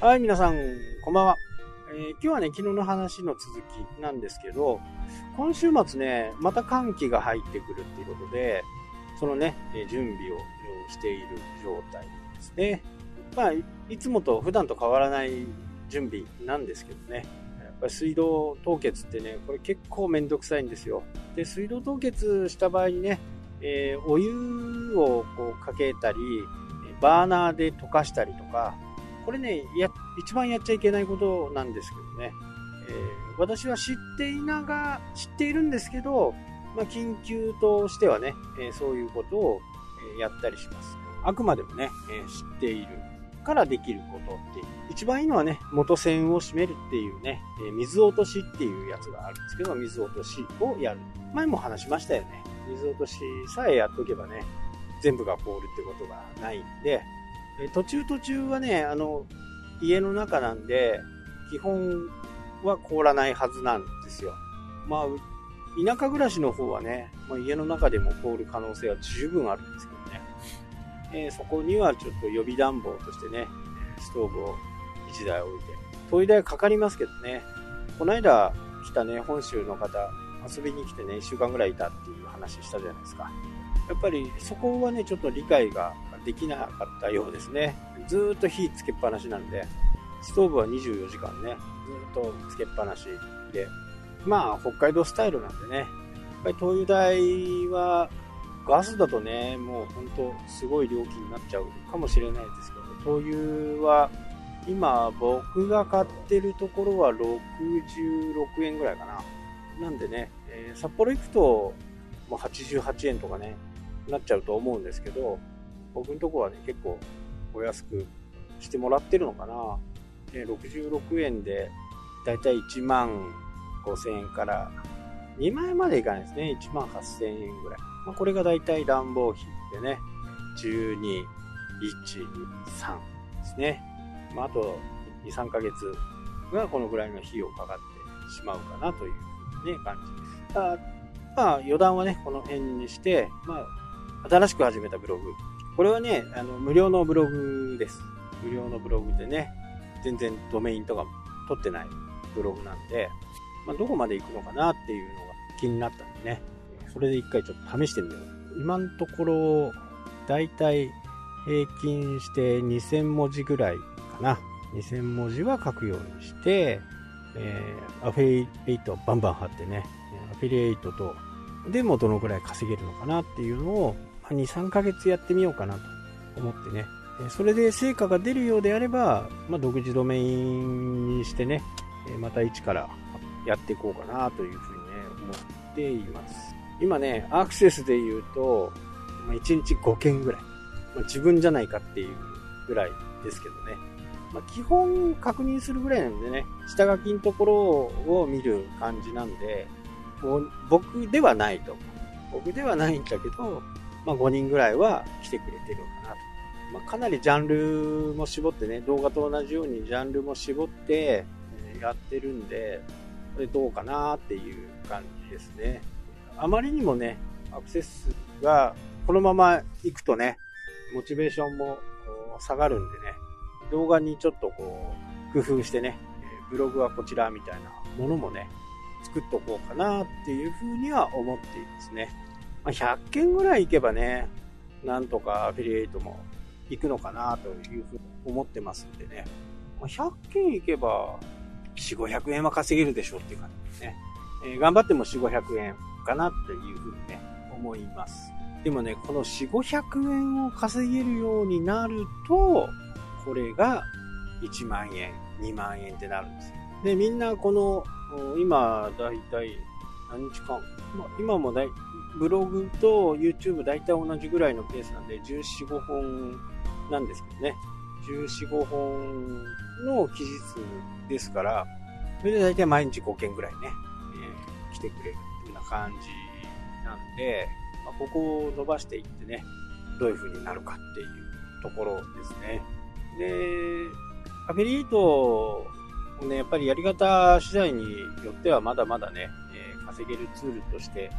はい、皆さん、こんばんは。えー今日はね、昨日の話の続きなんですけど、今週末ね、また寒気が入ってくるっていうことで、そのね、え準備をしている状態ですね。まあ、いつもと普段と変わらない準備なんですけどね。やっぱり水道凍結ってね、これ結構めんどくさいんですよ。で、水道凍結した場合にね、えーお湯をこうかけたり、バーナーで溶かしたりとか、これね、や、一番やっちゃいけないことなんですけどね。えー私は知っていなが、知っているんですけど、まあ、緊急としてはね、えーそういうことを、やったりします。あくまでもね、え知っているからできることっていう。一番いいのはね、元栓を閉めるっていうね、え水落としっていうやつがあるんですけど、水落としをやる。前も話しましたよね。水落としさえやっとけばね、全部が凍るってことがないんで、え途中途中はね、あの、家の中なんで、基本は凍らないはずなんですよ。まあ、田舎暮らしの方はね、まあ、家の中でも凍る可能性は十分あるんですけどね。えーそこにはちょっと予備暖房としてね、ストーブを1台置いて、灯油代かかりますけどね、この間来たね、本州の方、遊びに来てね、1週間ぐらいいたっていう話したじゃないですか。やっぱりそこはね、ちょっと理解ができなかったようですね。ずっと火つけっぱなしなんで、ストーブは24時間ね、ずっとつけっぱなしで、まあ、北海道スタイルなんでね、やっぱり灯油代は、ガスだとね、もう本当すごい料金になっちゃうかもしれないですけど、灯油は、今僕が買ってるところは66円ぐらいかな。なんでね、えー札幌行くと、もう88円とかね、なっちゃうと思うんですけど、僕のとこはね、結構お安くしてもらってるのかな。ね、66円で、だいたい1万5000円から2万円までいかないですね。1万8000円ぐらい。まあ、これがだいたい暖房費でね、12、1、3ですね。まあ、あと2、3ヶ月がこのぐらいの費用かかってしまうかなという、ね、感じです。あまあ、余談はね、この辺にして、まあ、新しく始めたブログ。これはね、あの、無料のブログです。無料のブログでね、全然ドメインとかも取ってないブログなんで、まあ、どこまで行くのかなっていうのが気になったんでね、それで一回ちょっと試してみよう。今のところ、だいたい平均して2000文字ぐらいかな。2000文字は書くようにして、えーアフィリエイトをバンバン貼ってね、アフィリエイトと、でもどのぐらい稼げるのかなっていうのを、2、3ヶ月やってみようかなと思ってね、それで成果が出るようであれば、まあ、独自ドメインにしてね、また一からやっていこうかなというふうにね、思っています。今ね、アクセスで言うと、まあ、1日5件ぐらい。まあ、自分じゃないかっていうぐらいですけどね。ま、基本確認するぐらいなんでね、下書きのところを見る感じなんで、もう僕ではないと。僕ではないんだけど、まあ、5人ぐらいは来てくれてるのかなと。まあ、かなりジャンルも絞ってね、動画と同じようにジャンルも絞ってやってるんで、これどうかなっていう感じですね。あまりにもね、アクセス数がこのまま行くとね、モチベーションも下がるんでね、動画にちょっとこう、工夫してね、ブログはこちらみたいなものもね、作っとこうかなっていうふうには思っていますね。まあ、100件ぐらい行けばね、なんとかアフィリエイトも行くのかなというふうに思ってますんでね。まあ、100件行けば、4、500円は稼げるでしょうっていう感じですね。えー頑張っても4、500円かなっていうふうにね、思います。でもね、この4、500円を稼げるようになると、これが1万円、2万円ってなるんですよ。で、みんなこの、今、だいたい何日間、今もだいブログと YouTube 大体同じぐらいのペースなんで、14、5本なんですけどね。14、5本の記事数ですから、それで大体毎日5件ぐらいね、えー来てくれるっていうような感じなんで、まあ、ここを伸ばしていってね、どういう風になるかっていうところですね。で、アフィリエイトをね、やっぱりやり方次第によってはまだまだね、えー稼げるツールとして、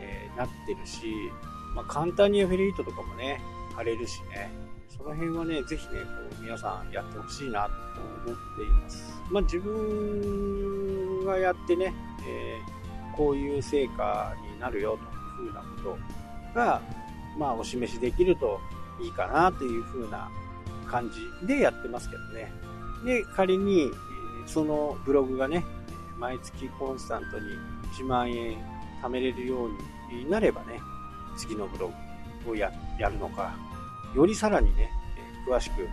えーなってるし、まあ、簡単にアフィリエイトとかもね、貼れるしね、その辺はね、ぜひね、こう皆さんやってほしいなと思っています。まあ、自分がやってね、えー、こういう成果になるよというふうなことが、まあ、お示しできるといいかなというふうな感じでやってますけどね。で、仮に、そのブログがね、毎月コンスタントに1万円貯めれるようになればね、次のブログをややるのか、よりさらにね、詳しく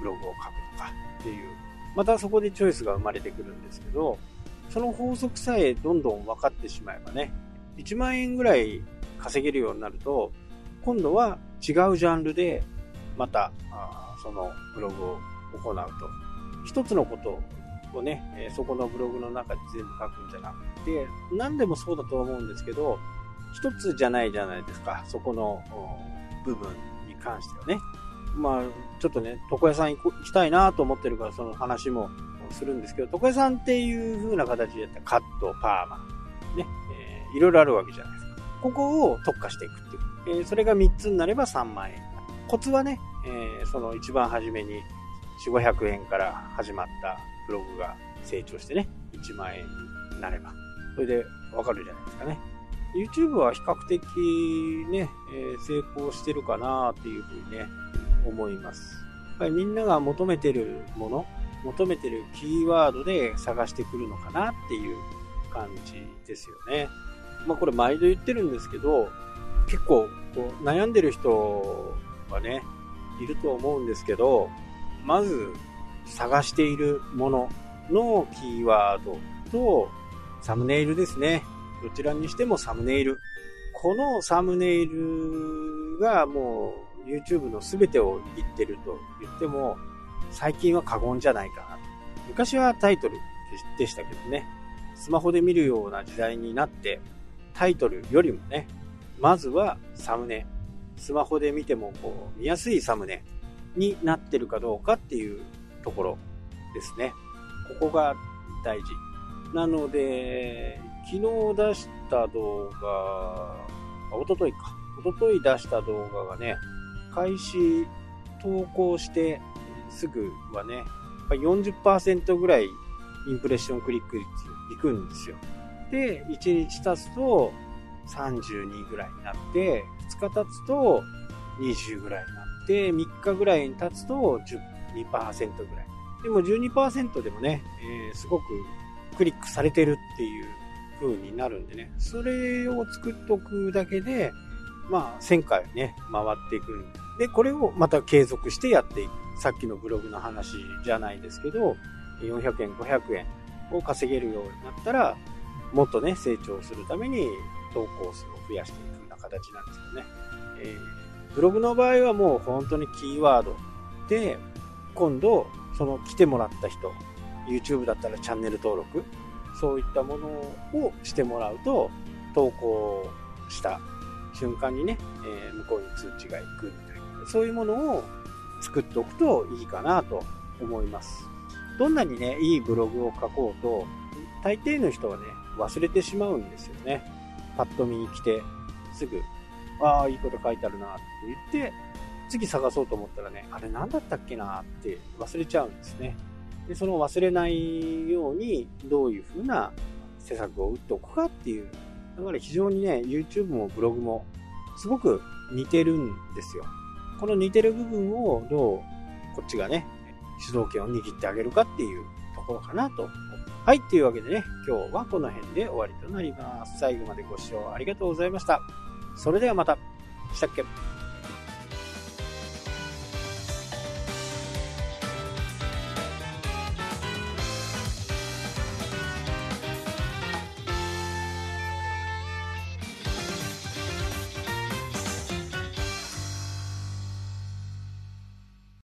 ブログを書くのかっていう、またそこでチョイスが生まれてくるんですけど、その法則さえどんどん分かってしまえばね、1万円ぐらい稼げるようになると、今度は違うジャンルでまたそのブログを行うと。一つのことをね、そこのブログの中で全部書くんじゃなくて、何でもそうだと思うんですけど、一つじゃないじゃないですか、そこの部分に関してはね。まあ、ちょっとね、床屋さん行きたいなと思ってるから、その話もするんですけど、床屋さんっていう風な形でやったらカット、パーマ、ね、えー、いろいろあるわけじゃないですか。ここを特化していくっていう。えー、それが3つになれば3万円。コツはね、えー、その一番初めに4、500円から始まったブログが成長してね、1万円になれば、それでわかるじゃないですかね。YouTube は比較的ね、え、成功してるかなっていうふうにね、思います。やっぱりみんなが求めてるもの、求めてるキーワードで探してくるのかなっていう感じですよね。まあこれ毎度言ってるんですけど、結構こう悩んでる人はね、いると思うんですけど、まず探しているもののキーワードとサムネイルですね。どちらにしてもサムネイル。このサムネイルがもう YouTube の全てを言ってると言っても最近は過言じゃないかなと。昔はタイトルでしたけどね。スマホで見るような時代になってタイトルよりもね、まずはサムネ。スマホで見てもこう見やすいサムネになってるかどうかっていうところですね。ここが大事。なので、昨日出した動画、あ、おとといか。おととい出した動画がね、開始投稿してすぐはね、やっぱ40%ぐらいインプレッションクリック率いくんですよ。で、1日経つと32ぐらいになって、2日経つと20ぐらいになって、3日ぐらいに経つと12%ぐらい。でも12%でもね、えー、すごくクリックされてるっていう風になるんでね、それを作っとくだけで、まあ、1000回ね、回っていくんで、これをまた継続してやっていく。さっきのブログの話じゃないですけど、400円、500円を稼げるようになったら、もっとね、成長するために投稿数を増やしていくような形なんですけどね。えー、ブログの場合はもう本当にキーワードで、今度、その来てもらった人、YouTube だったらチャンネル登録、そういったものをしてもらうと、投稿した瞬間にね、えー、向こうに通知が行くみたいな、そういうものを作っておくといいかなと思います。どんなにね、いいブログを書こうと、大抵の人はね、忘れてしまうんですよね。パッと見に来て、すぐ、ああ、いいこと書いてあるなって言って、次探そうと思ったらね、あれ何だったっけなって忘れちゃうんですね。で、その忘れないように、どういう風な施策を打っておくかっていう。だから非常にね、YouTube もブログもすごく似てるんですよ。この似てる部分をどうこっちがね、主導権を握ってあげるかっていうところかなとはい、というわけでね、今日はこの辺で終わりとなります。最後までご視聴ありがとうございました。それではまた。したっけ？